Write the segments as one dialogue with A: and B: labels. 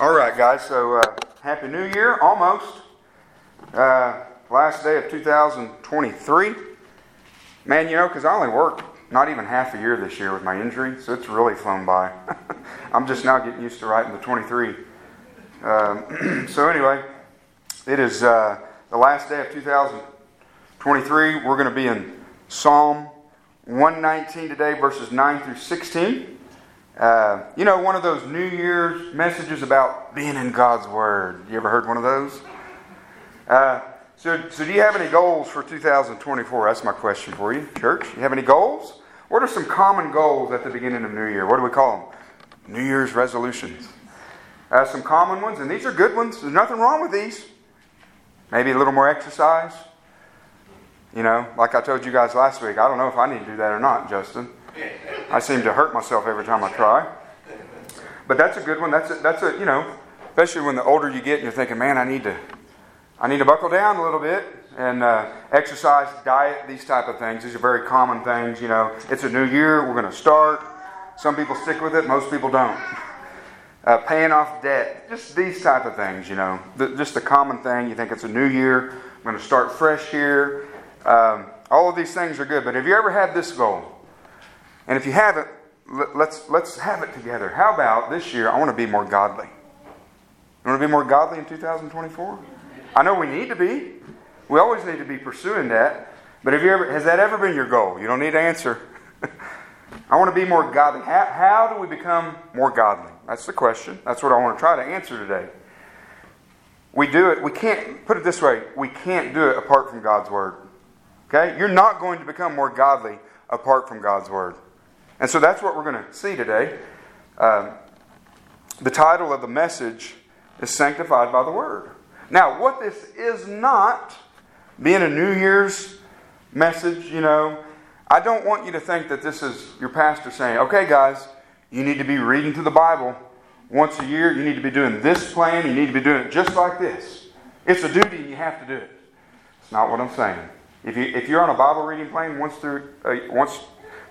A: All right, guys. So, uh, Happy New Year, almost. Uh, last day of 2023. Man, you know, because I only worked not even half a year this year with my injury, so it's really flown by. I'm just now getting used to writing the 23. Um, so, anyway, it is uh, the last day of 2023. We're going to be in Psalm 119 today, verses 9 through 16. Uh, you know, one of those New Year's messages about being in God's Word. You ever heard one of those? Uh, so, so, do you have any goals for 2024? That's my question for you, church. You have any goals? What are some common goals at the beginning of New Year? What do we call them? New Year's resolutions. Uh, some common ones, and these are good ones. There's nothing wrong with these. Maybe a little more exercise. You know, like I told you guys last week, I don't know if I need to do that or not, Justin. I seem to hurt myself every time I try. But that's a good one. That's a, that's a you know, especially when the older you get and you're thinking, man, I need to, I need to buckle down a little bit and uh, exercise, diet, these type of things. These are very common things. You know, it's a new year. We're going to start. Some people stick with it. Most people don't. Uh, paying off debt, just these type of things. You know, the, just the common thing. You think it's a new year. I'm going to start fresh here. Um, all of these things are good. But have you ever had this goal? And if you haven't, let's, let's have it together. How about this year? I want to be more godly. You want to be more godly in 2024? I know we need to be. We always need to be pursuing that. But have you ever, has that ever been your goal? You don't need to answer. I want to be more godly. How, how do we become more godly? That's the question. That's what I want to try to answer today. We do it, we can't, put it this way, we can't do it apart from God's Word. Okay? You're not going to become more godly apart from God's Word. And so that's what we're going to see today. Um, the title of the message is Sanctified by the Word. Now, what this is not, being a New Year's message, you know, I don't want you to think that this is your pastor saying, okay, guys, you need to be reading to the Bible once a year. You need to be doing this plan. You need to be doing it just like this. It's a duty and you have to do it. It's not what I'm saying. If, you, if you're on a Bible reading plan once through, uh, once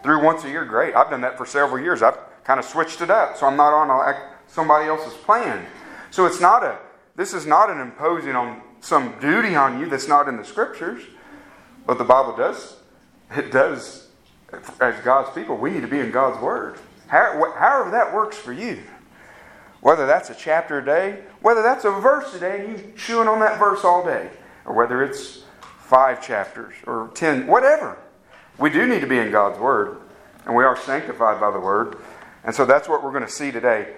A: through once a year, great. I've done that for several years. I've kind of switched it up, so I'm not on somebody else's plan. So it's not a. This is not an imposing on some duty on you that's not in the scriptures, but the Bible does. It does. As God's people, we need to be in God's Word. However that works for you. Whether that's a chapter a day, whether that's a verse a day, and you chewing on that verse all day, or whether it's five chapters or ten, whatever. We do need to be in God's Word, and we are sanctified by the Word. And so that's what we're going to see today.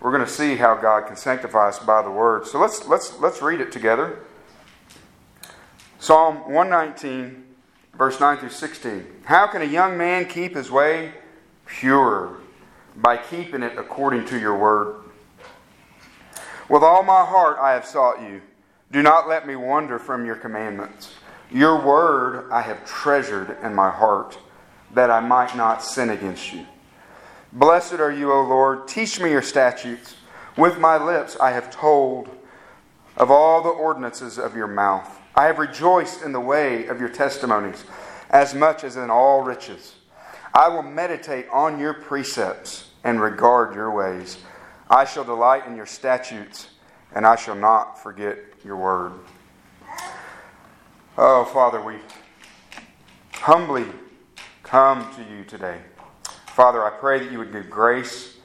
A: We're going to see how God can sanctify us by the Word. So let's, let's, let's read it together. Psalm 119, verse 9 through 16. How can a young man keep his way pure? By keeping it according to your word. With all my heart I have sought you. Do not let me wander from your commandments. Your word I have treasured in my heart, that I might not sin against you. Blessed are you, O Lord. Teach me your statutes. With my lips I have told of all the ordinances of your mouth. I have rejoiced in the way of your testimonies, as much as in all riches. I will meditate on your precepts and regard your ways. I shall delight in your statutes, and I shall not forget your word. Oh, Father, we humbly come to you today. Father, I pray that you would give grace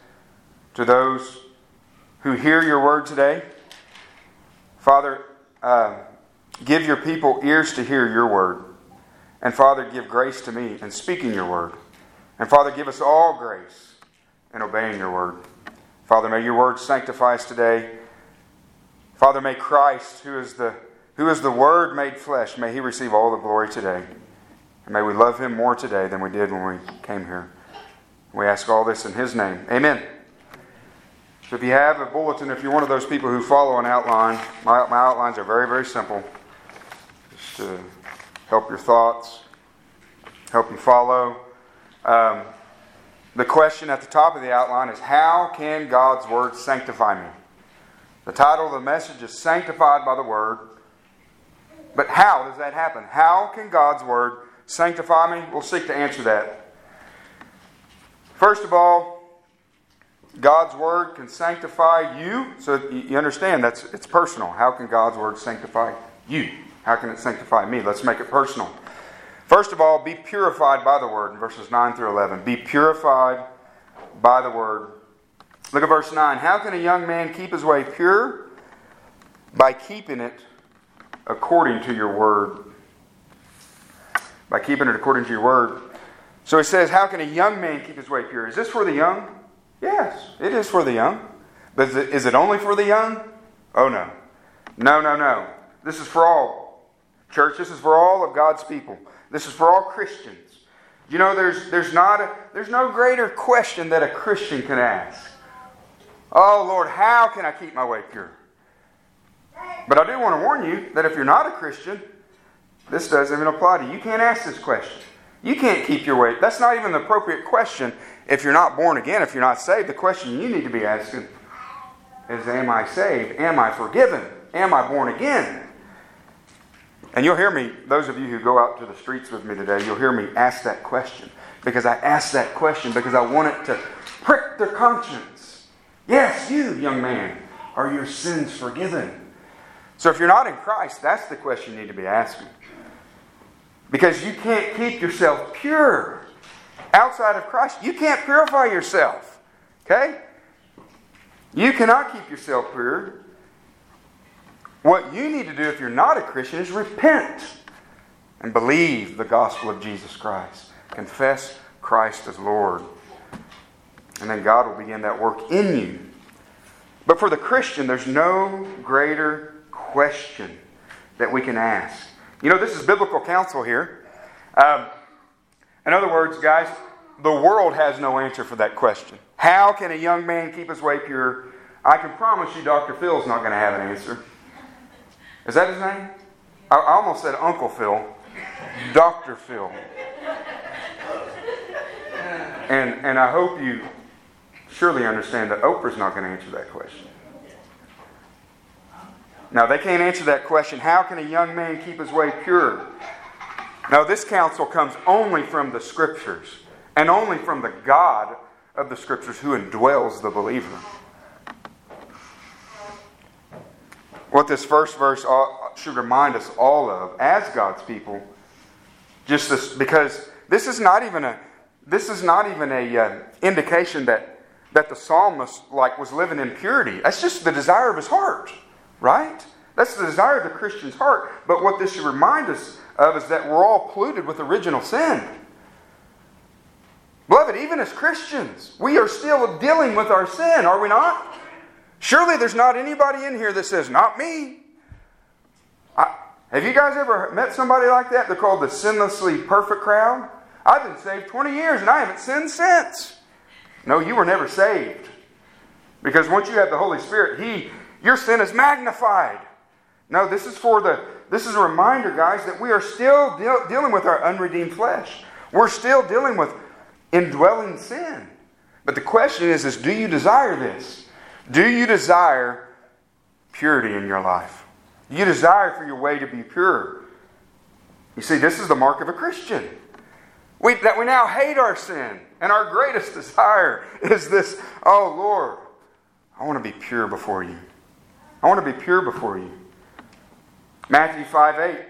A: to those who hear your word today. Father, uh, give your people ears to hear your word. And Father, give grace to me in speaking your word. And Father, give us all grace in obeying your word. Father, may your word sanctify us today. Father, may Christ, who is the who is the Word made flesh, may He receive all the glory today. And may we love Him more today than we did when we came here. We ask all this in His name. Amen. So if you have a bulletin, if you're one of those people who follow an outline, my, my outlines are very, very simple. Just to help your thoughts, help you follow. Um, the question at the top of the outline is How can God's Word sanctify me? The title of the message is Sanctified by the Word. But how does that happen? How can God's Word sanctify me? We'll seek to answer that. First of all, God's word can sanctify you? So you understand that's it's personal. How can God's word sanctify you? How can it sanctify me? Let's make it personal. First of all, be purified by the word in verses 9 through 11. Be purified by the word. Look at verse 9. How can a young man keep his way pure? By keeping it according to your word. By keeping it according to your word. So he says, How can a young man keep his way pure? Is this for the young? Yes, it is for the young. But is it, is it only for the young? Oh, no. No, no, no. This is for all. Church, this is for all of God's people. This is for all Christians. You know, there's, there's, not a, there's no greater question that a Christian can ask. Oh, Lord, how can I keep my way pure? But I do want to warn you that if you're not a Christian, this doesn't even apply to you. You can't ask this question. You can't keep your way. That's not even the appropriate question if you're not born again, if you're not saved. The question you need to be asking is Am I saved? Am I forgiven? Am I born again? And you'll hear me, those of you who go out to the streets with me today, you'll hear me ask that question. Because I ask that question because I want it to prick their conscience. Yes, you, young man, are your sins forgiven? So if you're not in Christ, that's the question you need to be asking. Because you can't keep yourself pure outside of Christ. You can't purify yourself. Okay? You cannot keep yourself pure. What you need to do if you're not a Christian is repent and believe the gospel of Jesus Christ. Confess Christ as Lord. And then God will begin that work in you. But for the Christian, there's no greater question that we can ask. You know, this is biblical counsel here. Um, in other words, guys, the world has no answer for that question. How can a young man keep his way pure? I can promise you, Dr. Phil's not going to have an answer. Is that his name? I, almost said Uncle Phil. Dr. Phil. And, and I hope you surely understand that Oprah's not going to answer that question. Now, they can't answer that question. How can a young man keep his way pure? Now, this counsel comes only from the Scriptures and only from the God of the Scriptures who indwells the believer. what this first verse should remind us all of as God's people. Just this, because this is not even a this is not even a uh, indication that that the psalmist like was living in purity. That's just the desire of his heart, right? That's the desire of the Christian's heart. But what this should remind us of is that we're all polluted with original sin. Beloved, even as Christians, we are still dealing with our sin, are we not? Surely there's not anybody in here that says, Not me. I, have you guys ever met somebody like that? They're called the sinlessly perfect crowd. I've been saved 20 years and I haven't sinned since. No, you were never saved. Because once you have the Holy Spirit, He your sin is magnified. No, this is for the this is a reminder, guys, that we are still deal, dealing with our unredeemed flesh. We're still dealing with indwelling sin. But the question is, is do you desire this? Do you desire purity in your life? You desire for your way to be pure? You see, this is the mark of a Christian. We, that we now hate our sin. And our greatest desire is this oh, Lord, I want to be pure before you. I want to be pure before you. Matthew 5 8.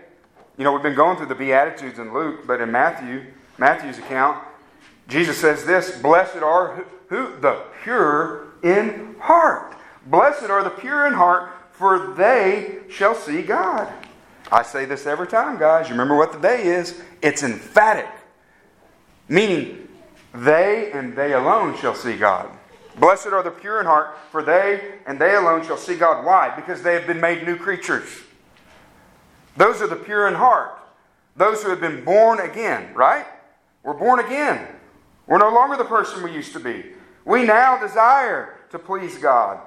A: You know, we've been going through the Beatitudes in Luke, but in Matthew, Matthew's account, Jesus says this Blessed are who, who the pure in heart. Blessed are the pure in heart, for they shall see God. I say this every time, guys. You remember what the they is? It's emphatic, meaning they and they alone shall see God. Blessed are the pure in heart, for they and they alone shall see God. Why? Because they have been made new creatures. Those are the pure in heart. Those who have been born again, right? We're born again. We're no longer the person we used to be. We now desire to please God.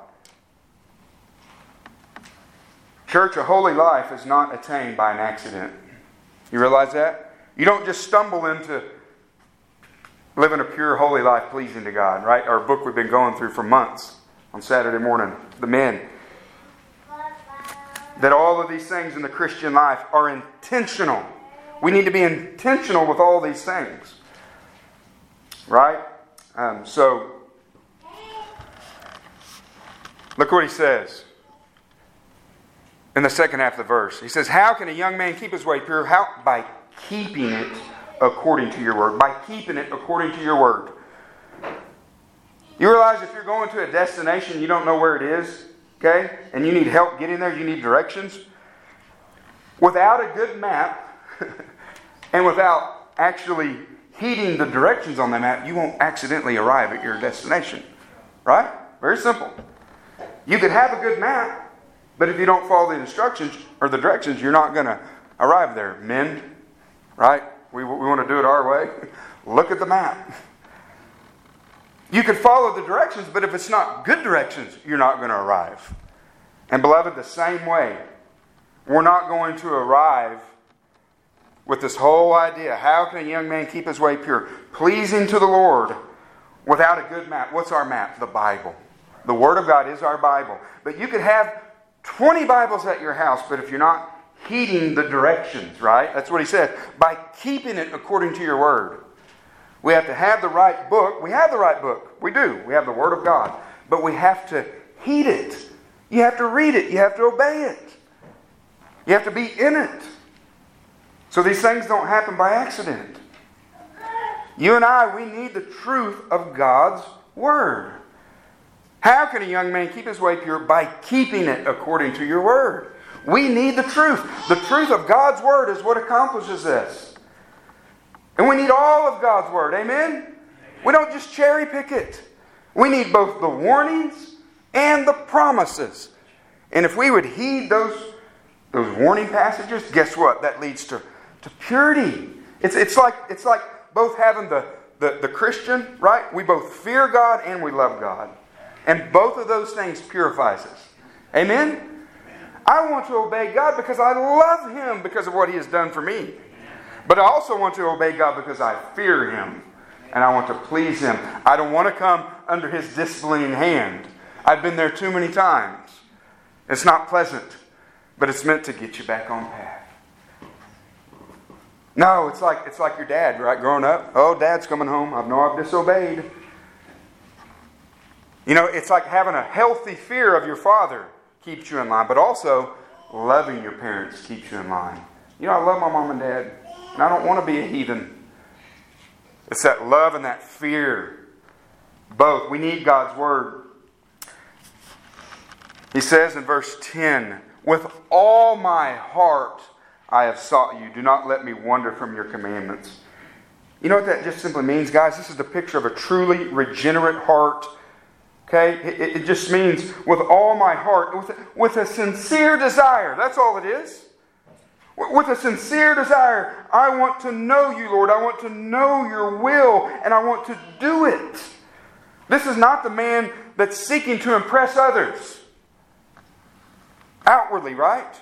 A: Church, a holy life is not attained by an accident. You realize that? You don't just stumble into living a pure, holy life pleasing to God, right? Our book we've been going through for months on Saturday morning, The Men. That all of these things in the Christian life are intentional. We need to be intentional with all these things, right? Um, so, Look what he says in the second half of the verse. He says, How can a young man keep his way pure? How? By keeping it according to your word. By keeping it according to your word. You realize if you're going to a destination you don't know where it is, okay, and you need help getting there, you need directions. Without a good map, and without actually heeding the directions on the map, you won't accidentally arrive at your destination. Right? Very simple. You could have a good map, but if you don't follow the instructions or the directions, you're not going to arrive there. Men, right? We, we want to do it our way. Look at the map. You could follow the directions, but if it's not good directions, you're not going to arrive. And, beloved, the same way, we're not going to arrive with this whole idea how can a young man keep his way pure, pleasing to the Lord, without a good map? What's our map? The Bible. The Word of God is our Bible. But you could have 20 Bibles at your house, but if you're not heeding the directions, right? That's what he says. By keeping it according to your Word. We have to have the right book. We have the right book. We do. We have the Word of God. But we have to heed it. You have to read it. You have to obey it. You have to be in it. So these things don't happen by accident. You and I, we need the truth of God's Word. How can a young man keep his way pure? By keeping it according to your Word. We need the truth. The truth of God's Word is what accomplishes this. And we need all of God's Word. Amen? We don't just cherry pick it. We need both the warnings and the promises. And if we would heed those, those warning passages, guess what? That leads to, to purity. It's, it's, like, it's like both having the, the, the Christian, right? We both fear God and we love God. And both of those things purifies us. Amen? I want to obey God because I love Him because of what He has done for me. But I also want to obey God because I fear Him and I want to please Him. I don't want to come under His disciplining hand. I've been there too many times. It's not pleasant, but it's meant to get you back on path. No, it's like it's like your dad, right? Growing up, oh, dad's coming home. I know I've disobeyed. You know, it's like having a healthy fear of your father keeps you in line, but also loving your parents keeps you in line. You know, I love my mom and dad, and I don't want to be a heathen. It's that love and that fear. Both. We need God's word. He says in verse 10 With all my heart I have sought you. Do not let me wander from your commandments. You know what that just simply means, guys? This is the picture of a truly regenerate heart Okay? It, it, just means with all my heart, with, with a sincere desire. That's all it is. With a sincere desire, I want to know you, Lord. I want to know your will, and I want to do it. This is not the man that's seeking to impress others. Outwardly, right?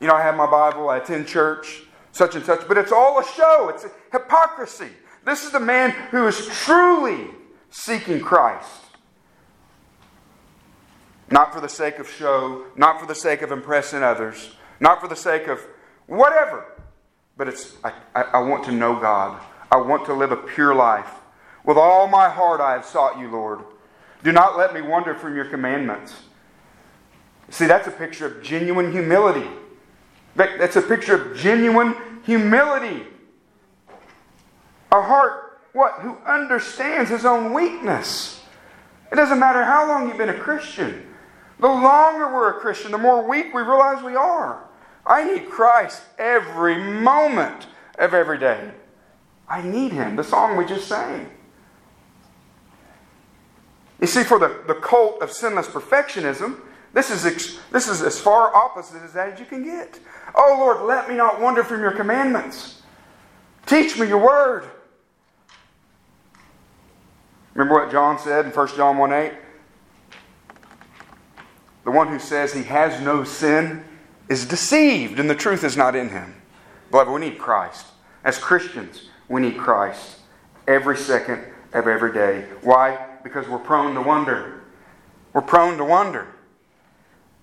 A: You know, I have my Bible, I attend church, such and such, but it's all a show, it's hypocrisy. This is the man who is truly seeking Christ. Not for the sake of show, not for the sake of impressing others, not for the sake of whatever. But it's, I, I, I want to know God. I want to live a pure life. With all my heart I have sought you, Lord. Do not let me wander from your commandments. See, that's a picture of genuine humility. That's a picture of genuine humility. A heart, what? Who understands his own weakness. It doesn't matter how long you've been a Christian. The longer we're a Christian, the more weak we realize we are. I need Christ every moment of every day. I need Him. The song we just sang. You see, for the, the cult of sinless perfectionism, this is, ex, this is as far opposite as that as you can get. Oh Lord, let me not wander from your commandments. Teach me your word. Remember what John said in 1 John 1 8? The one who says he has no sin is deceived and the truth is not in him. Beloved, we need Christ. As Christians, we need Christ every second of every day. Why? Because we're prone to wonder. We're prone to wonder.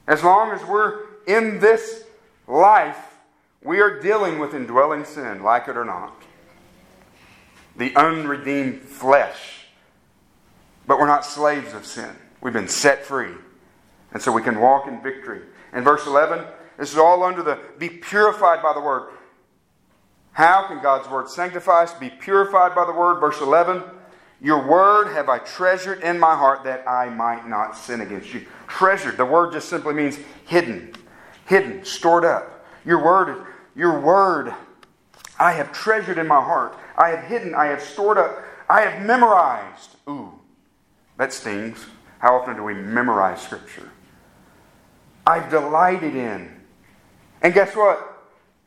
A: As long as we're in this life, we are dealing with indwelling sin, like it or not. The unredeemed flesh. But we're not slaves of sin. We've been set free And so we can walk in victory. In verse 11, this is all under the be purified by the word. How can God's word sanctify us? Be purified by the word. Verse 11, your word have I treasured in my heart that I might not sin against you. Treasured, the word just simply means hidden, hidden, stored up. Your word, your word, I have treasured in my heart. I have hidden, I have stored up, I have memorized. Ooh, that stings. How often do we memorize Scripture? I've delighted in. And guess what?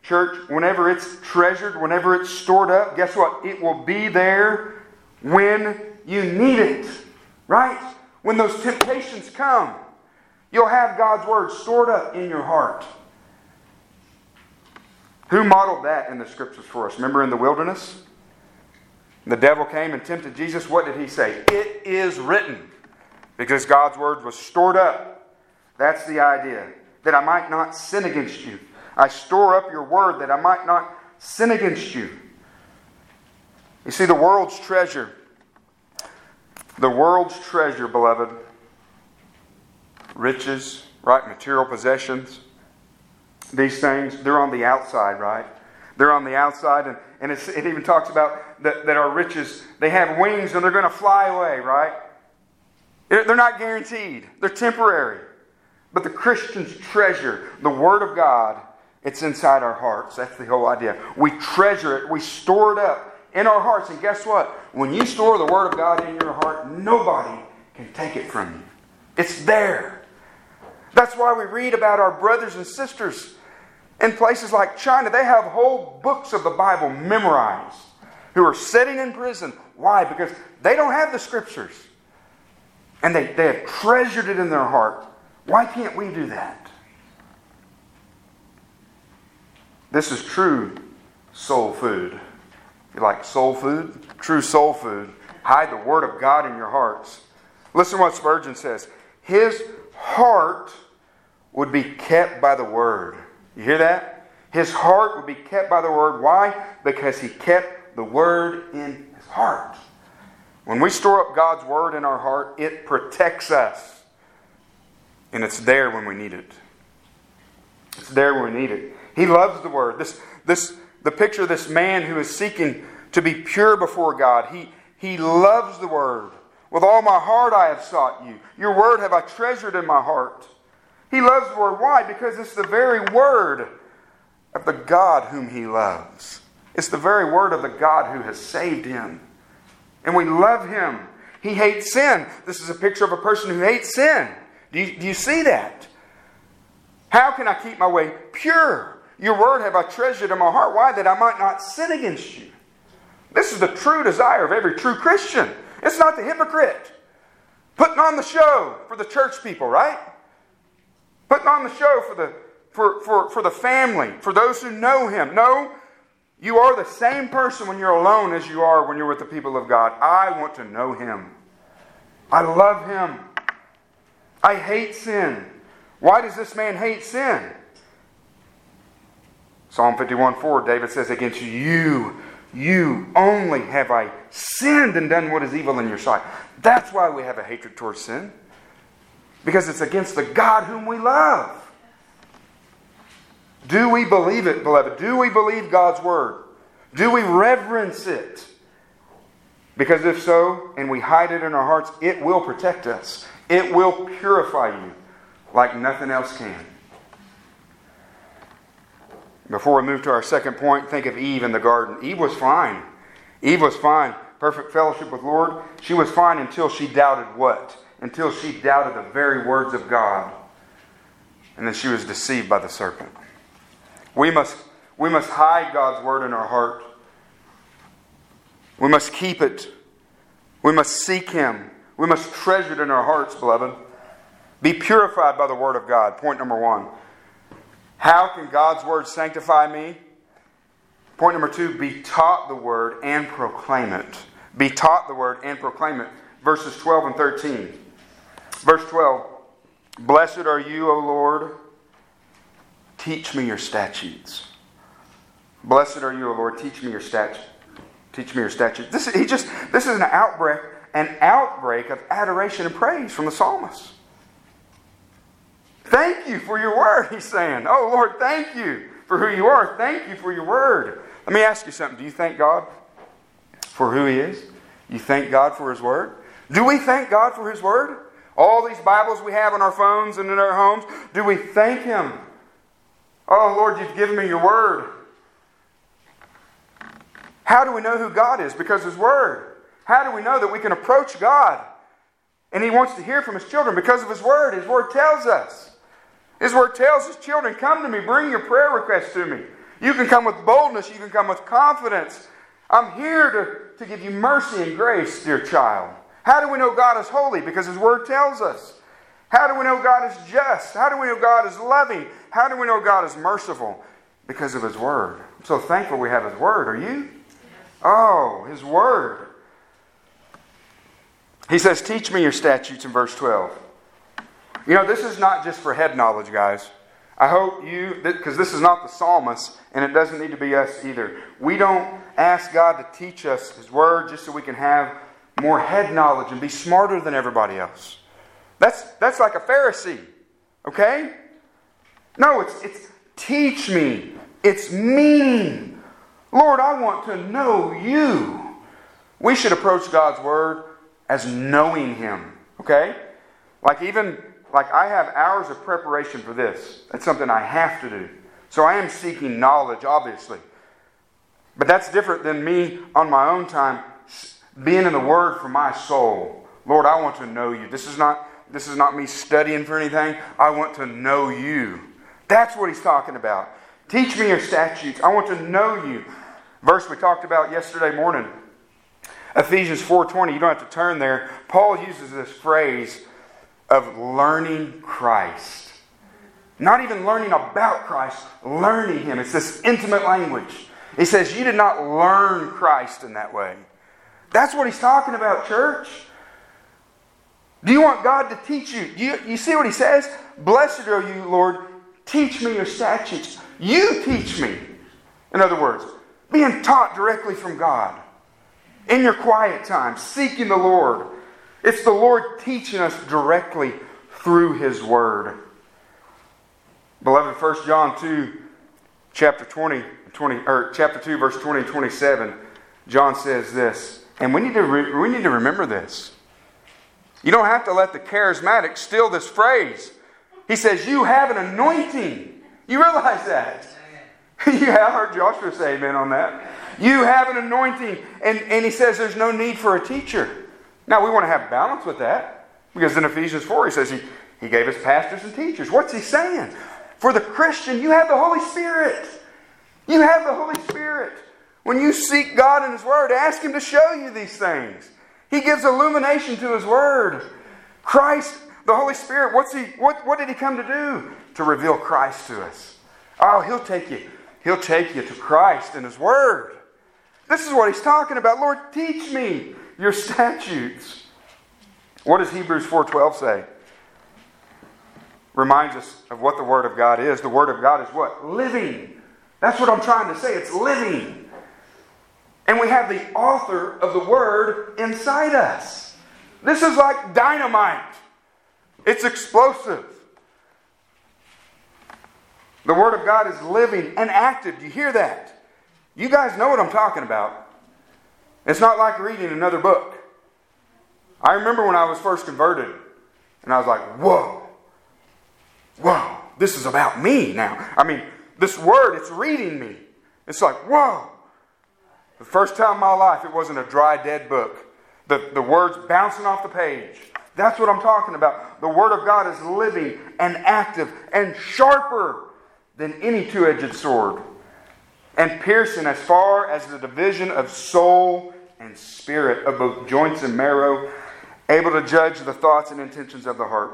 A: Church, whenever it's treasured, whenever it's stored up, guess what? It will be there when you need it. Right? When those temptations come, you'll have God's Word stored up in your heart. Who modeled that in the Scriptures for us? Remember in the wilderness? The devil came and tempted Jesus. What did he say? It is written. Because God's Word was stored up that's the idea. That I might not sin against you. I store up your word that I might not sin against you. You see, the world's treasure, the world's treasure, beloved, riches, right? Material possessions, these things, they're on the outside, right? They're on the outside, and, and it even talks about that, that our riches, they have wings and they're going to fly away, right? They're not guaranteed, they're temporary. But the Christian's treasure, the Word of God, it's inside our hearts. That's the whole idea. We treasure it, we store it up in our hearts. And guess what? When you store the Word of God in your heart, nobody can take it from you. It's there. That's why we read about our brothers and sisters in places like China. They have whole books of the Bible memorized who are sitting in prison. Why? Because they don't have the Scriptures. And they, they have treasured it in their heart. Why can't we do that? This is true soul food. You like soul food, true soul food, hide the Word of God in your hearts. Listen to what Spurgeon says. His heart would be kept by the Word. You hear that? His heart would be kept by the Word. Why? Because he kept the Word in his heart. When we store up God's Word in our heart, it protects us. And it's there when we need it. It's there when we need it. He loves the word. This, this, the picture of this man who is seeking to be pure before God. He, he loves the word. With all my heart I have sought you. Your word have I treasured in my heart. He loves the word. Why? Because it's the very word of the God whom he loves. It's the very word of the God who has saved him. And we love him. He hates sin. This is a picture of a person who hates sin. Do you, do you see that? How can I keep my way pure? Your word have I treasured in my heart. Why? That I might not sin against you. This is the true desire of every true Christian. It's not the hypocrite. Putting on the show for the church people, right? Putting on the show for the, for, for, for the family, for those who know Him. No, you are the same person when you're alone as you are when you're with the people of God. I want to know Him. I love Him. I hate sin. Why does this man hate sin? Psalm 51 4, David says, Against you, you only have I sinned and done what is evil in your sight. That's why we have a hatred towards sin. Because it's against the God whom we love. Do we believe it, beloved? Do we believe God's word? Do we reverence it? Because if so, and we hide it in our hearts, it will protect us. It will purify you like nothing else can. Before we move to our second point, think of Eve in the garden. Eve was fine. Eve was fine. Perfect fellowship with Lord. She was fine until she doubted what? Until she doubted the very words of God. And then she was deceived by the serpent. We must, we must hide God's word in our heart. We must keep it. We must seek Him. We must treasure it in our hearts, beloved. Be purified by the Word of God. Point number one. How can God's Word sanctify me? Point number two be taught the Word and proclaim it. Be taught the Word and proclaim it. Verses 12 and 13. Verse 12 Blessed are you, O Lord. Teach me your statutes. Blessed are you, O Lord. Teach me your statutes. Teach me your statutes. This, he just, this is an outbreak an outbreak of adoration and praise from the psalmist. Thank you for your word, he's saying. Oh, Lord, thank you for who you are. Thank you for your word. Let me ask you something. Do you thank God for who he is? You thank God for his word? Do we thank God for his word? All these Bibles we have on our phones and in our homes, do we thank him? Oh, Lord, you've given me your word. How do we know who God is? Because His Word. How do we know that we can approach God? And He wants to hear from His children because of His Word. His Word tells us. His Word tells His children, Come to me, bring your prayer requests to me. You can come with boldness, you can come with confidence. I'm here to, to give you mercy and grace, dear child. How do we know God is holy? Because His Word tells us. How do we know God is just? How do we know God is loving? How do we know God is merciful? Because of His Word. I'm so thankful we have His Word. Are you? Oh, His Word. He says, Teach me your statutes in verse 12. You know, this is not just for head knowledge, guys. I hope you, because this is not the psalmist, and it doesn't need to be us either. We don't ask God to teach us His Word just so we can have more head knowledge and be smarter than everybody else. That's, that's like a Pharisee, okay? No, it's, it's teach me. It's meaning. Lord, I want to know you. We should approach God's Word as knowing Him. Okay? Like, even, like, I have hours of preparation for this. That's something I have to do. So I am seeking knowledge, obviously. But that's different than me on my own time being in the Word for my soul. Lord, I want to know you. This is not, this is not me studying for anything. I want to know you. That's what he's talking about. Teach me your statutes. I want to know you verse we talked about yesterday morning. Ephesians 4:20, you don't have to turn there. Paul uses this phrase of learning Christ. Not even learning about Christ, learning him. It's this intimate language. He says you did not learn Christ in that way. That's what he's talking about, church. Do you want God to teach you? You, you see what he says? Blessed are you, Lord. Teach me your statutes. You teach me. In other words, being taught directly from God. In your quiet time, seeking the Lord. It's the Lord teaching us directly through His Word. Beloved, 1 John 2, chapter 20, 20 or chapter 2, verse 20 and 27, John says this, and we need to re- we need to remember this. You don't have to let the charismatic steal this phrase. He says, You have an anointing. You realize that? you have heard Joshua say amen on that. You have an anointing. And, and he says there's no need for a teacher. Now, we want to have balance with that because in Ephesians 4, he says he, he gave us pastors and teachers. What's he saying? For the Christian, you have the Holy Spirit. You have the Holy Spirit. When you seek God in His Word, ask Him to show you these things. He gives illumination to His Word. Christ, the Holy Spirit, what's he, what, what did He come to do? To reveal Christ to us. Oh, He'll take you He'll take you to Christ and His Word. This is what He's talking about. Lord, teach me your statutes. What does Hebrews 4:12 say? Reminds us of what the Word of God is. The Word of God is what? Living. That's what I'm trying to say. It's living. And we have the author of the Word inside us. This is like dynamite. It's explosive. The Word of God is living and active. Do you hear that? You guys know what I'm talking about. It's not like reading another book. I remember when I was first converted, and I was like, whoa, whoa, this is about me now. I mean, this Word, it's reading me. It's like, whoa. The first time in my life, it wasn't a dry, dead book. The, the words bouncing off the page. That's what I'm talking about. The Word of God is living and active and sharper than any two edged sword, and piercing as far as the division of soul and spirit, of both joints and marrow, able to judge the thoughts and intentions of the heart.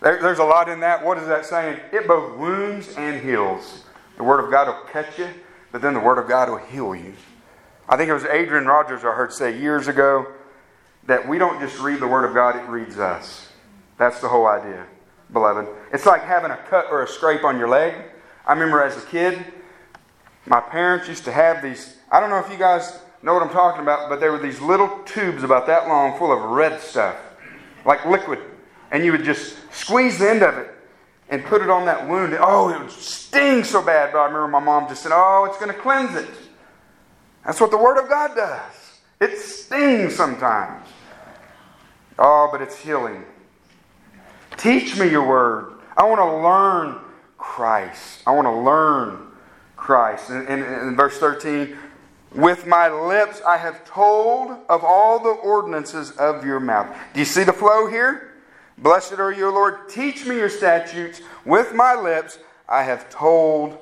A: There, there's a lot in that. What is that saying? It both wounds and heals. The Word of God will cut you, but then the Word of God will heal you. I think it was Adrian Rogers I heard say years ago that we don't just read the Word of God, it reads us. That's the whole idea beloved. It's like having a cut or a scrape on your leg. I remember as a kid, my parents used to have these. I don't know if you guys know what I'm talking about, but there were these little tubes about that long full of red stuff, like liquid. and you would just squeeze the end of it and put it on that wound. Oh, it would sting so bad, but I remember my mom just said, Oh, it's going to cleanse it. That's what the Word of God does. It stings sometimes. Oh, but it's healing. Teach me your Word. I want to learn Christ. I want to learn Christ. In, in, in verse 13, with my lips I have told of all the ordinances of your mouth. Do you see the flow here? Blessed are you, Lord. Teach me your statutes. With my lips I have told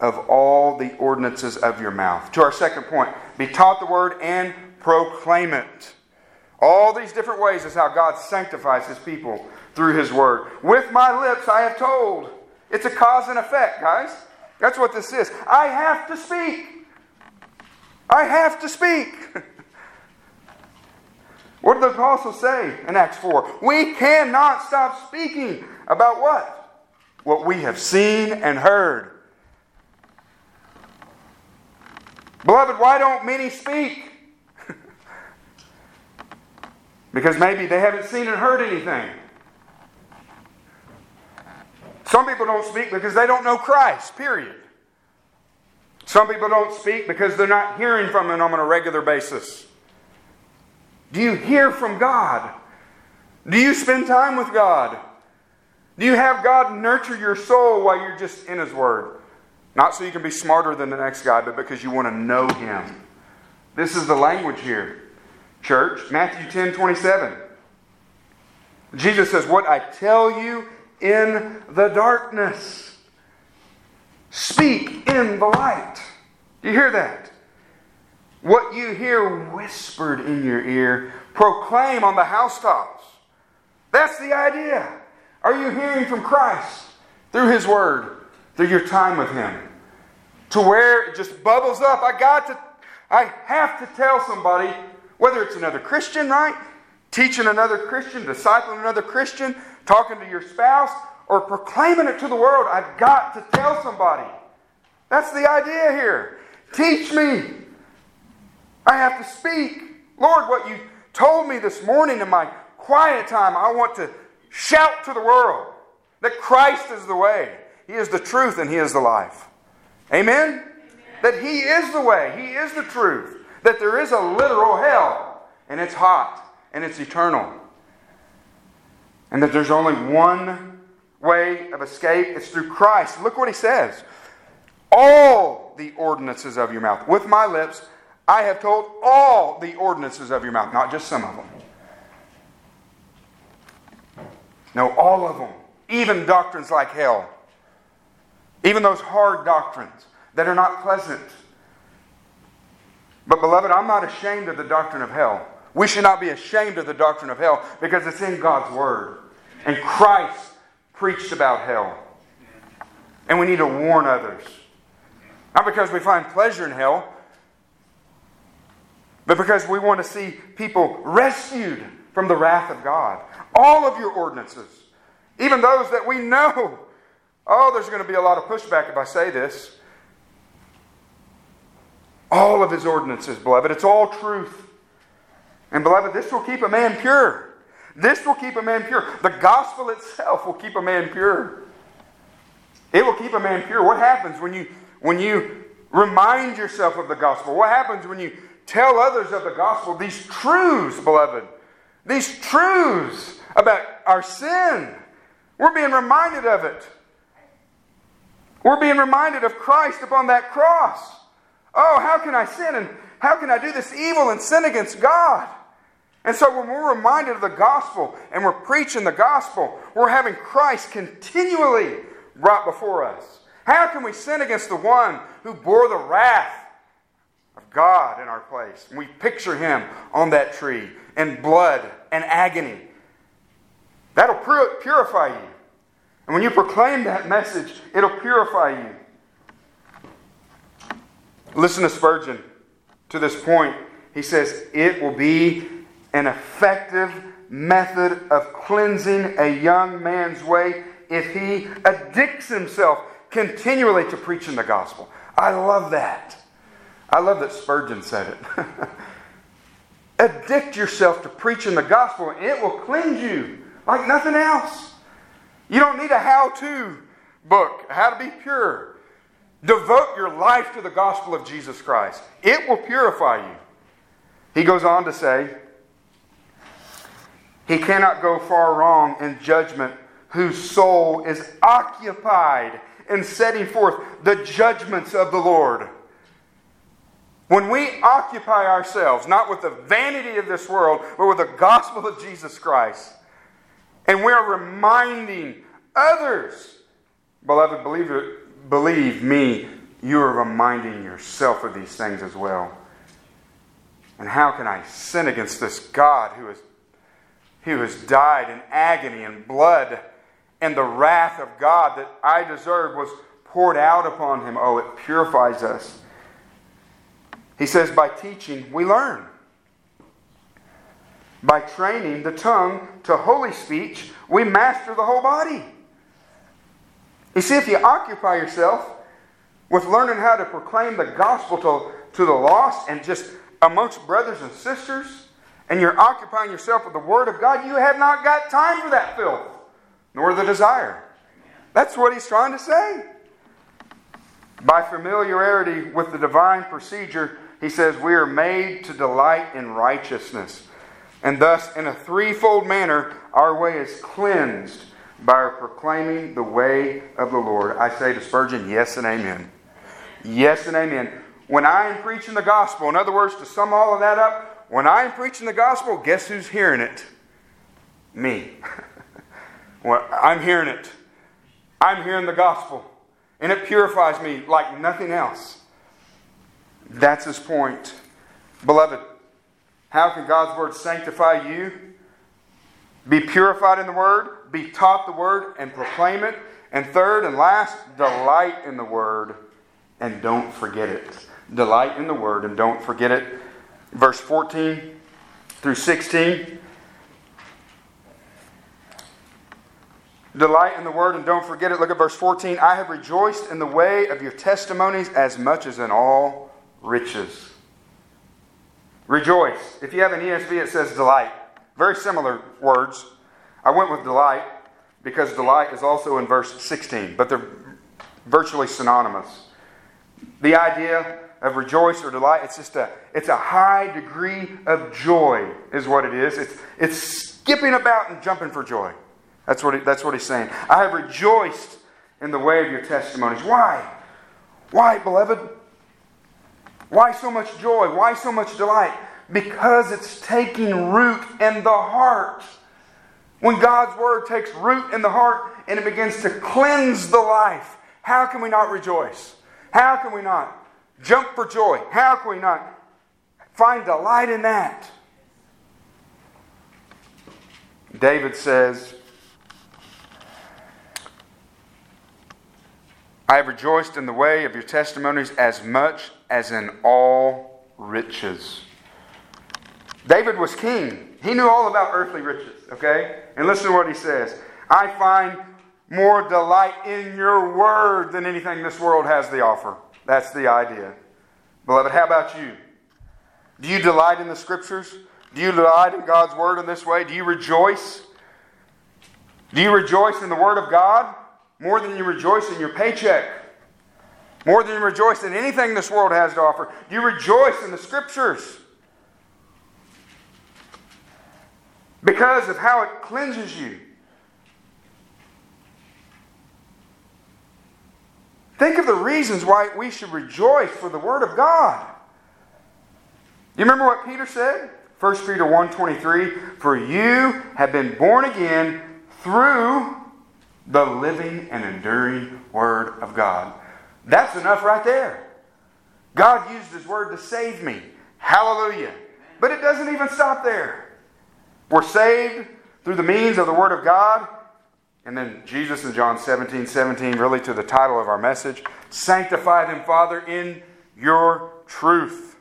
A: of all the ordinances of your mouth. To our second point be taught the word and proclaim it. All these different ways is how God sanctifies his people through his word. With my lips I have told. It's a cause and effect, guys. That's what this is. I have to speak. I have to speak. what did the apostle say in Acts 4? We cannot stop speaking about what? What we have seen and heard. Beloved, why don't many speak? because maybe they haven't seen and heard anything. Some people don't speak because they don't know Christ, period. Some people don't speak because they're not hearing from Him on a regular basis. Do you hear from God? Do you spend time with God? Do you have God nurture your soul while you're just in His Word? Not so you can be smarter than the next guy, but because you want to know Him. This is the language here, church. Matthew 10 27. Jesus says, What I tell you in the darkness. Speak in the light. Do you hear that? What you hear whispered in your ear, proclaim on the housetops. That's the idea. Are you hearing from Christ through His Word, through your time with Him? To where it just bubbles up. I got to, I have to tell somebody, whether it's another Christian, right? Teaching another Christian, discipling another Christian, talking to your spouse, or proclaiming it to the world. I've got to tell somebody. That's the idea here. Teach me. I have to speak. Lord, what you told me this morning in my quiet time, I want to shout to the world that Christ is the way, He is the truth, and He is the life. Amen? Amen? That He is the way, He is the truth, that there is a literal hell, and it's hot, and it's eternal and that there's only one way of escape it's through Christ. Look what he says. All the ordinances of your mouth. With my lips, I have told all the ordinances of your mouth, not just some of them. No, all of them. Even doctrines like hell. Even those hard doctrines that are not pleasant. But, beloved, I'm not ashamed of the doctrine of hell. We should not be ashamed of the doctrine of hell because it's in God's Word. And Christ preached about hell. And we need to warn others. Not because we find pleasure in hell, but because we want to see people rescued from the wrath of God. All of your ordinances, even those that we know. Oh, there's going to be a lot of pushback if I say this. All of his ordinances, beloved, it's all truth. And beloved, this will keep a man pure. This will keep a man pure. The gospel itself will keep a man pure. It will keep a man pure. What happens when you when you remind yourself of the gospel? What happens when you tell others of the gospel? These truths, beloved. These truths about our sin. We're being reminded of it. We're being reminded of Christ upon that cross. Oh, how can I sin and how can I do this evil and sin against God? And so when we're reminded of the gospel and we're preaching the gospel, we're having Christ continually brought before us. How can we sin against the one who bore the wrath of God in our place? And we picture him on that tree in blood and agony. That'll purify you. And when you proclaim that message, it'll purify you. Listen to Spurgeon to this point. He says, It will be an effective method of cleansing a young man's way if he addicts himself continually to preaching the gospel. I love that. I love that Spurgeon said it. Addict yourself to preaching the gospel, and it will cleanse you like nothing else. You don't need a how to book, how to be pure. Devote your life to the gospel of Jesus Christ, it will purify you. He goes on to say, He cannot go far wrong in judgment whose soul is occupied in setting forth the judgments of the Lord. When we occupy ourselves, not with the vanity of this world, but with the gospel of Jesus Christ, and we are reminding others, beloved, believe, it, believe me, you are reminding yourself of these things as well. And how can I sin against this God who has, who has died in agony and blood and the wrath of God that I deserved was poured out upon him? Oh, it purifies us. He says, by teaching, we learn. By training the tongue to holy speech, we master the whole body. You see, if you occupy yourself with learning how to proclaim the gospel to, to the lost and just amongst brothers and sisters, and you're occupying yourself with the Word of God, you have not got time for that filth, nor the desire. That's what he's trying to say. By familiarity with the divine procedure, he says, we are made to delight in righteousness. And thus, in a threefold manner, our way is cleansed by our proclaiming the way of the Lord. I say to Spurgeon, yes and amen. Yes and amen. When I am preaching the gospel, in other words, to sum all of that up, when I am preaching the gospel, guess who's hearing it? Me. well, I'm hearing it. I'm hearing the gospel. And it purifies me like nothing else. That's his point. Beloved, how can God's word sanctify you? Be purified in the word, be taught the word, and proclaim it. And third and last, delight in the word and don't forget it. Delight in the word and don't forget it. Verse 14 through 16. Delight in the word and don't forget it. Look at verse 14. I have rejoiced in the way of your testimonies as much as in all riches. Rejoice. If you have an ESV, it says delight. Very similar words. I went with delight because delight is also in verse 16, but they're virtually synonymous. The idea of rejoice or delight. It's just a it's a high degree of joy is what it is. It's it's skipping about and jumping for joy. That's what he, that's what he's saying. I have rejoiced in the way of your testimonies. Why? Why, beloved? Why so much joy? Why so much delight? Because it's taking root in the heart. When God's word takes root in the heart and it begins to cleanse the life, how can we not rejoice? How can we not jump for joy. How can we not find delight in that? David says, I have rejoiced in the way of your testimonies as much as in all riches. David was king. He knew all about earthly riches, okay? And listen to what he says I find more delight in your word than anything this world has to offer. That's the idea. Beloved, how about you? Do you delight in the scriptures? Do you delight in God's word in this way? Do you rejoice? Do you rejoice in the word of God more than you rejoice in your paycheck? More than you rejoice in anything this world has to offer? Do you rejoice in the scriptures? Because of how it cleanses you. Think of the reasons why we should rejoice for the Word of God. You remember what Peter said? 1 Peter 1.23 For you have been born again through the living and enduring Word of God. That's enough right there. God used His Word to save me. Hallelujah. But it doesn't even stop there. We're saved through the means of the Word of God and then Jesus in John 17 17, really to the title of our message Sanctify them, Father, in your truth.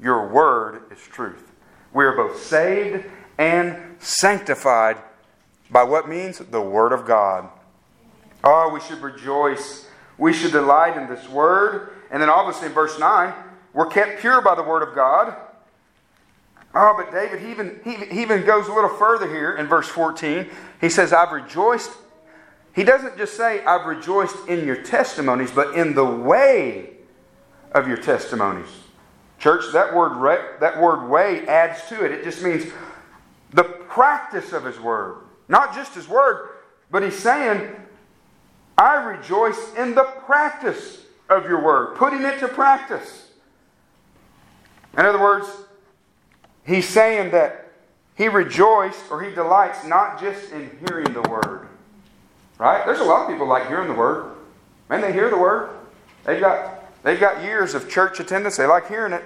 A: Your word is truth. We are both saved and sanctified by what means? The Word of God. Oh, we should rejoice. We should delight in this Word. And then, obviously, in verse 9, we're kept pure by the Word of God. Oh, but David, he even, he, he even goes a little further here in verse 14. He says, I've rejoiced. He doesn't just say, I've rejoiced in your testimonies, but in the way of your testimonies. Church, that word, that word way adds to it. It just means the practice of his word. Not just his word, but he's saying, I rejoice in the practice of your word, putting it to practice. In other words, he's saying that he rejoiced or he delights not just in hearing the word. Right? There's a lot of people like hearing the word. Man, they hear the word. They've got they've got years of church attendance. They like hearing it.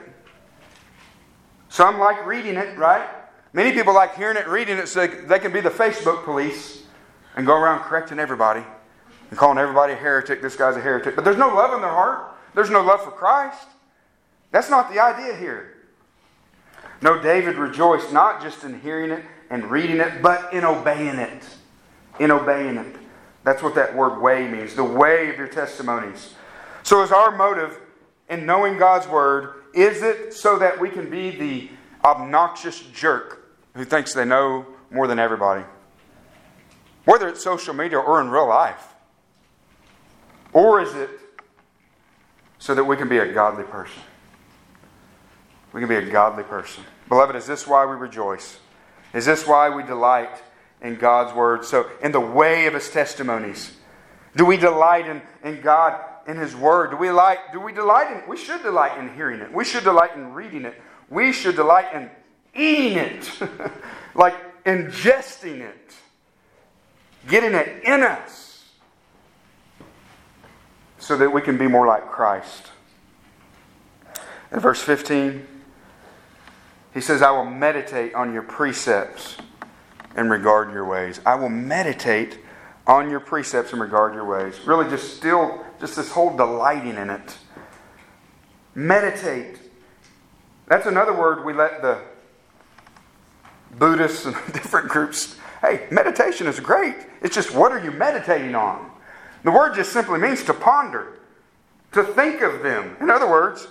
A: Some like reading it, right? Many people like hearing it, reading it, so they can be the Facebook police and go around correcting everybody and calling everybody a heretic. This guy's a heretic. But there's no love in their heart. There's no love for Christ. That's not the idea here. No, David rejoiced not just in hearing it and reading it, but in obeying it. In obeying it. That's what that word way means the way of your testimonies. So, is our motive in knowing God's word, is it so that we can be the obnoxious jerk who thinks they know more than everybody? Whether it's social media or in real life. Or is it so that we can be a godly person? We can be a godly person. Beloved, is this why we rejoice? Is this why we delight in God's word? So, in the way of his testimonies, do we delight in, in God, in his word? Do we, like, do we delight in We should delight in hearing it. We should delight in reading it. We should delight in eating it, like ingesting it, getting it in us, so that we can be more like Christ. In verse 15, he says, I will meditate on your precepts and regard your ways. I will meditate on your precepts and regard your ways. Really, just still, just this whole delighting in it. Meditate. That's another word we let the Buddhists and different groups. Hey, meditation is great. It's just what are you meditating on? The word just simply means to ponder, to think of them. In other words,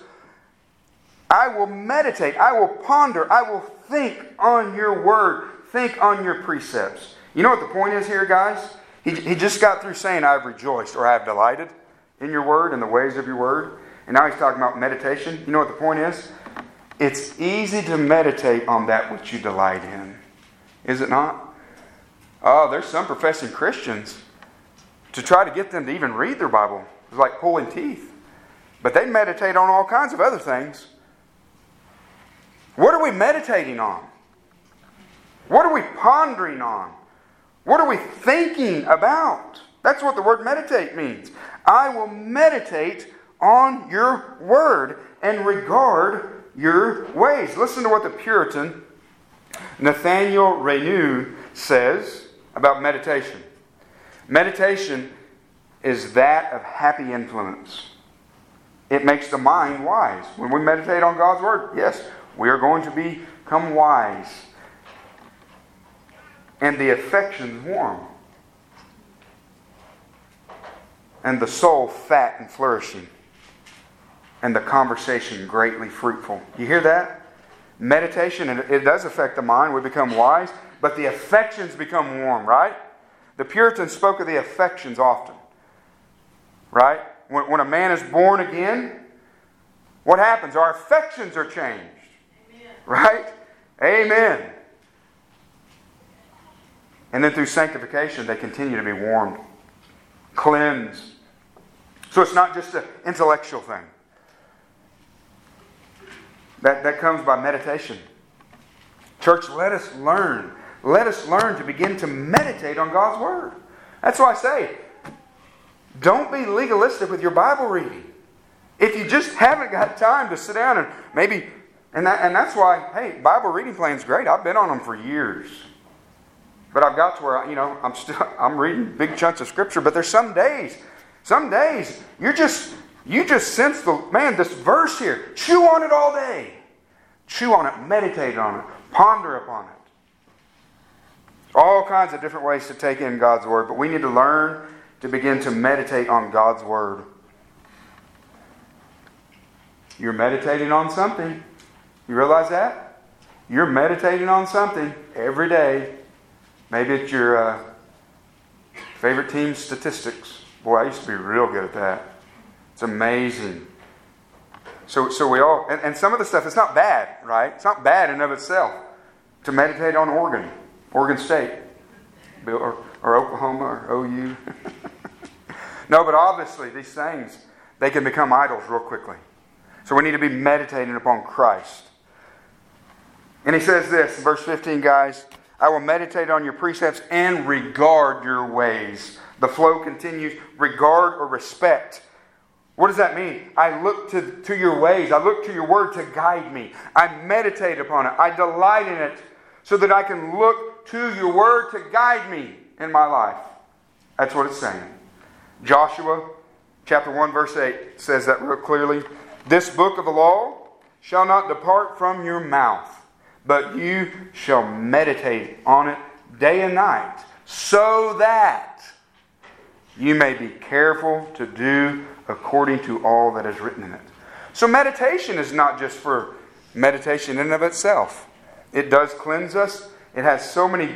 A: I will meditate, I will ponder, I will think on your word, think on your precepts. You know what the point is here, guys? He, he just got through saying, I've rejoiced or I've delighted in your word and the ways of your word. And now he's talking about meditation. You know what the point is? It's easy to meditate on that which you delight in. Is it not? Oh, there's some professing Christians to try to get them to even read their Bible It's like pulling teeth. But they meditate on all kinds of other things. What are we meditating on? What are we pondering on? What are we thinking about? That's what the word meditate means. I will meditate on your word and regard your ways. Listen to what the Puritan Nathaniel Ranew says about meditation. Meditation is that of happy influence. It makes the mind wise. When we meditate on God's word, yes, we are going to become wise. And the affections warm. And the soul fat and flourishing. And the conversation greatly fruitful. You hear that? Meditation, and it does affect the mind. We become wise, but the affections become warm, right? The Puritans spoke of the affections often, right? When, when a man is born again, what happens? Our affections are changed. Right? Amen. And then through sanctification, they continue to be warmed, cleansed. So it's not just an intellectual thing. That, that comes by meditation. Church, let us learn. Let us learn to begin to meditate on God's Word. That's why I say, don't be legalistic with your Bible reading. If you just haven't got time to sit down and maybe and, that, and that's why, hey, Bible reading plan's great. I've been on them for years. But I've got to where, I, you know, I'm still, I'm reading big chunks of Scripture, but there's some days, some days, you're just, you just sense the, man, this verse here, chew on it all day. Chew on it, meditate on it, ponder upon it. All kinds of different ways to take in God's Word, but we need to learn to begin to meditate on God's Word. You're meditating on something. You realize that? you're meditating on something every day. Maybe it's your uh, favorite team statistics. Boy, I used to be real good at that. It's amazing. So, so we all, and, and some of the stuff, it's not bad, right? It's not bad in of itself to meditate on Oregon, Oregon State, or, or Oklahoma, or OU. no, but obviously, these things, they can become idols real quickly. So we need to be meditating upon Christ. And he says this verse 15, guys I will meditate on your precepts and regard your ways. The flow continues regard or respect. What does that mean? I look to, to your ways. I look to your word to guide me. I meditate upon it. I delight in it so that I can look to your word to guide me in my life. That's what it's saying. Joshua chapter 1, verse 8 says that real clearly. This book of the law shall not depart from your mouth, but you shall meditate on it day and night, so that you may be careful to do according to all that is written in it. So, meditation is not just for meditation in and of itself. It does cleanse us. It has so many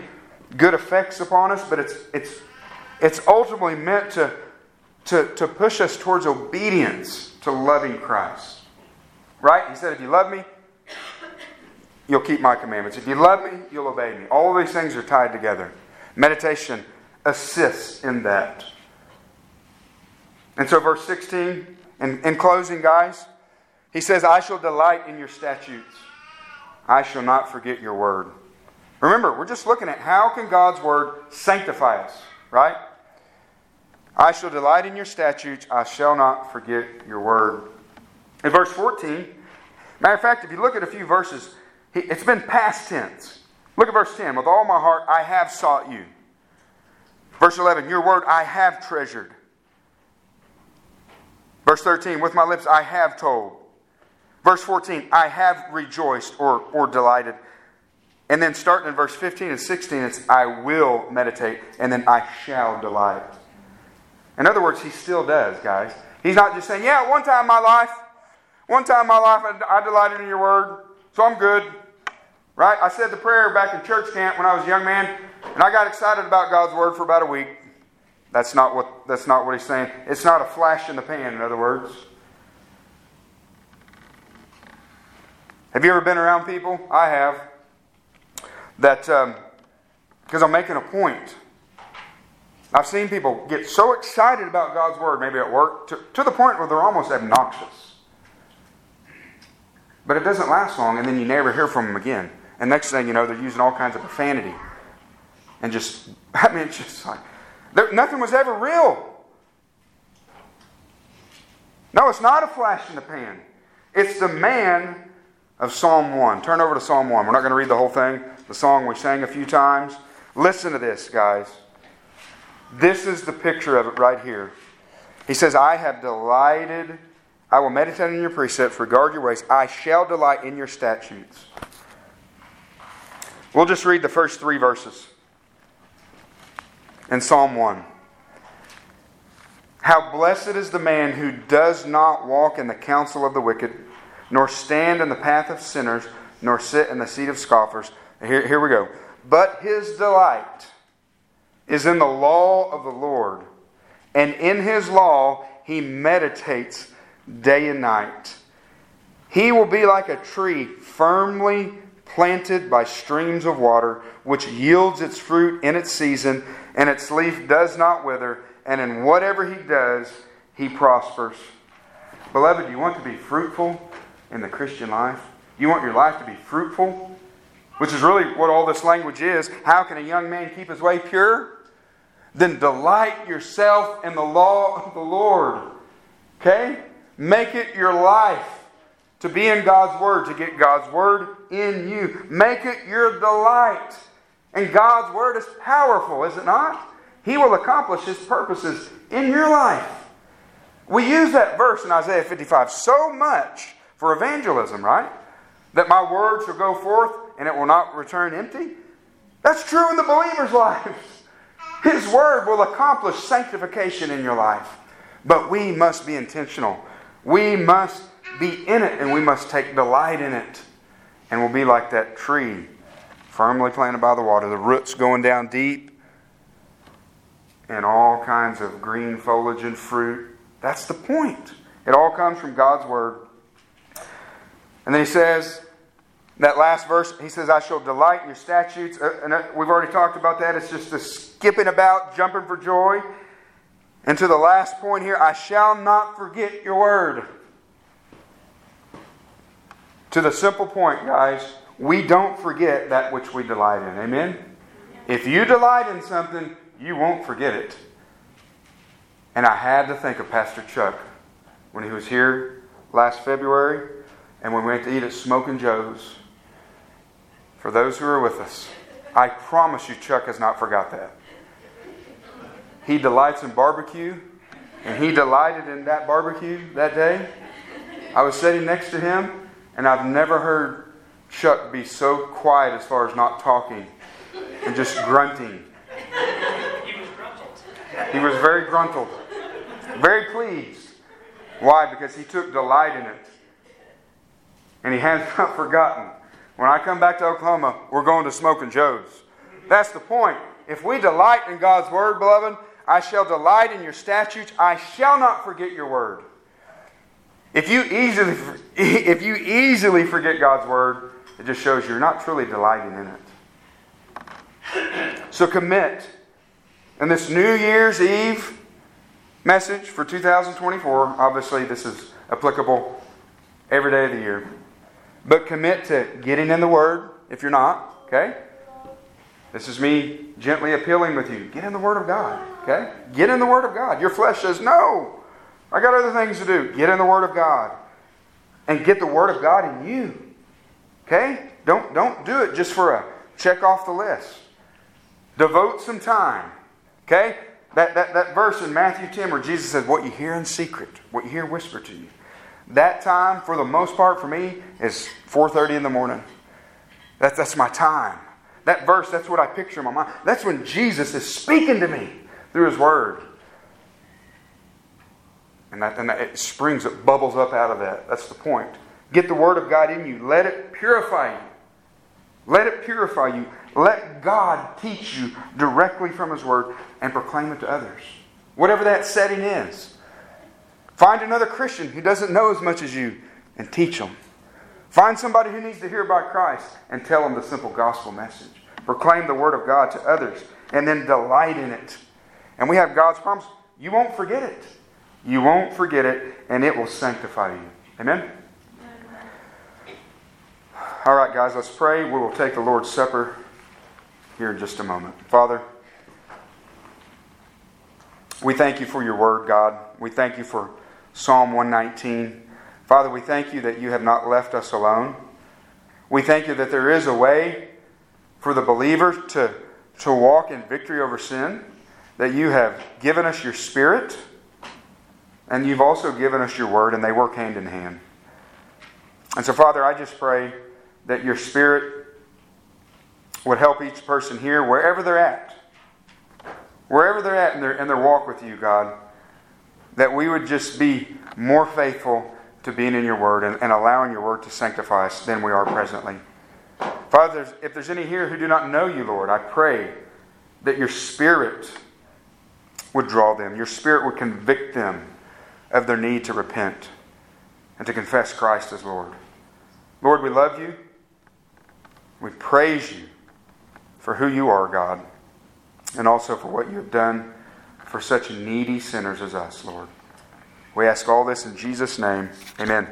A: good effects upon us, but it's, it's, it's ultimately meant to, to, to push us towards obedience to loving Christ. Right? He said, If you love me, you'll keep my commandments. If you love me, you'll obey me. All of these things are tied together. Meditation assists in that. And so, verse 16, in, in closing, guys, he says, I shall delight in your statutes. I shall not forget your word. Remember, we're just looking at how can God's word sanctify us, right? I shall delight in your statutes. I shall not forget your word. In verse 14, matter of fact, if you look at a few verses, it's been past tense. Look at verse 10. With all my heart, I have sought you. Verse 11, your word I have treasured. Verse 13, with my lips I have told. Verse 14, I have rejoiced or, or delighted. And then starting in verse 15 and 16, it's I will meditate, and then I shall delight. In other words, he still does, guys. He's not just saying, yeah, one time in my life, one time in my life I, I delighted in your word, so I'm good. Right? I said the prayer back in church camp when I was a young man, and I got excited about God's word for about a week. That's not what, that's not what he's saying. It's not a flash in the pan, in other words. Have you ever been around people? I have. That, because um, I'm making a point. I've seen people get so excited about God's Word, maybe at work, to, to the point where they're almost obnoxious. But it doesn't last long, and then you never hear from them again. And next thing you know, they're using all kinds of profanity. And just, I mean, it's just like, there, nothing was ever real. No, it's not a flash in the pan. It's the man of Psalm 1. Turn over to Psalm 1. We're not going to read the whole thing, the song we sang a few times. Listen to this, guys. This is the picture of it right here. He says, I have delighted, I will meditate in your precepts, regard your ways. I shall delight in your statutes. We'll just read the first three verses in Psalm 1. How blessed is the man who does not walk in the counsel of the wicked, nor stand in the path of sinners, nor sit in the seat of scoffers. Here, here we go. But his delight is in the law of the Lord, and in his law he meditates day and night. He will be like a tree firmly planted by streams of water, which yields its fruit in its season and its leaf does not wither, and in whatever he does, he prospers. Beloved, do you want to be fruitful in the Christian life? You want your life to be fruitful? Which is really what all this language is. How can a young man keep his way pure? Then delight yourself in the law of the Lord. Okay? Make it your life to be in God's Word, to get God's Word in you. Make it your delight. And God's word is powerful, is it not? He will accomplish his purposes in your life. We use that verse in Isaiah 55 so much for evangelism, right? That my word shall go forth and it will not return empty. That's true in the believer's lives. His word will accomplish sanctification in your life. But we must be intentional. We must be in it and we must take delight in it. and we'll be like that tree firmly planted by the water, the roots going down deep, and all kinds of green foliage and fruit. That's the point. It all comes from God's Word. And then he says, that last verse, he says, I shall delight in your statutes. Uh, and uh, we've already talked about that. It's just a skipping about, jumping for joy. And to the last point here, I shall not forget your word. To the simple point, guys, we don't forget that which we delight in. Amen? If you delight in something, you won't forget it. And I had to think of Pastor Chuck when he was here last February and when we went to eat at Smoking Joe's. For those who are with us, I promise you, Chuck has not forgot that. He delights in barbecue, and he delighted in that barbecue that day. I was sitting next to him, and I've never heard Chuck be so quiet as far as not talking and just grunting. He was gruntled. He was very gruntled. Very pleased. Why? Because he took delight in it. And he has not forgotten. When I come back to Oklahoma, we're going to Smoking Joe's. That's the point. If we delight in God's word, beloved, I shall delight in your statutes. I shall not forget your word. If you easily, if you easily forget God's word, it just shows you're not truly delighting in it. So commit. And this New Year's Eve message for 2024, obviously, this is applicable every day of the year. But commit to getting in the Word if you're not, okay? This is me gently appealing with you. Get in the Word of God, okay? Get in the Word of God. Your flesh says, no, I got other things to do. Get in the Word of God. And get the Word of God in you. Okay? Don't, don't do it just for a check off the list. Devote some time. Okay? That, that, that verse in Matthew 10 where Jesus says, What you hear in secret, what you hear whispered to you. That time, for the most part, for me, is 4.30 in the morning. That, that's my time. That verse, that's what I picture in my mind. That's when Jesus is speaking to me through His Word. And that, and that it springs, it bubbles up out of that. That's the point. Get the Word of God in you. Let it purify you. Let it purify you. Let God teach you directly from His Word and proclaim it to others. Whatever that setting is. Find another Christian who doesn't know as much as you and teach them. Find somebody who needs to hear about Christ and tell them the simple gospel message. Proclaim the Word of God to others and then delight in it. And we have God's promise. You won't forget it. You won't forget it, and it will sanctify you. Amen? All right, guys, let's pray. We will take the Lord's Supper here in just a moment. Father, we thank you for your word, God. We thank you for Psalm 119. Father, we thank you that you have not left us alone. We thank you that there is a way for the believer to, to walk in victory over sin, that you have given us your Spirit, and you've also given us your word, and they work hand in hand. And so, Father, I just pray that your Spirit would help each person here, wherever they're at, wherever they're at in their, in their walk with you, God, that we would just be more faithful to being in your word and, and allowing your word to sanctify us than we are presently. Father, if there's any here who do not know you, Lord, I pray that your Spirit would draw them, your Spirit would convict them of their need to repent and to confess Christ as Lord. Lord, we love you. We praise you for who you are, God, and also for what you have done for such needy sinners as us, Lord. We ask all this in Jesus' name. Amen.